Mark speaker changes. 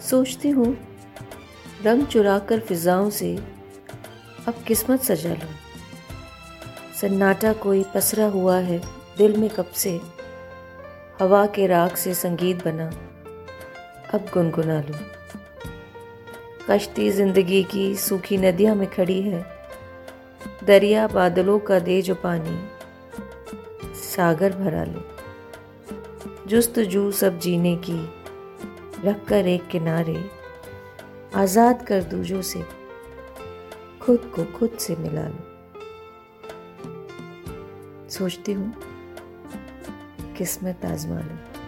Speaker 1: सोचती हूँ, रंग चुरा कर फिजाओं से अब किस्मत सजा लूँ। सन्नाटा कोई पसरा हुआ है दिल में कब से? हवा के राग से संगीत बना, अब गुनगुना लूँ। कश्ती ज़िंदगी की सूखी नदियाँ में खड़ी है। दरिया बादलों का दे जो पानी, सागर भरा लो। जुस्त जू सब जीने की रख कर एक किनारे आज़ाद कर दूजों से खुद को खुद से मिला लो। सोचती हूँ, किस्मत आजमा लो।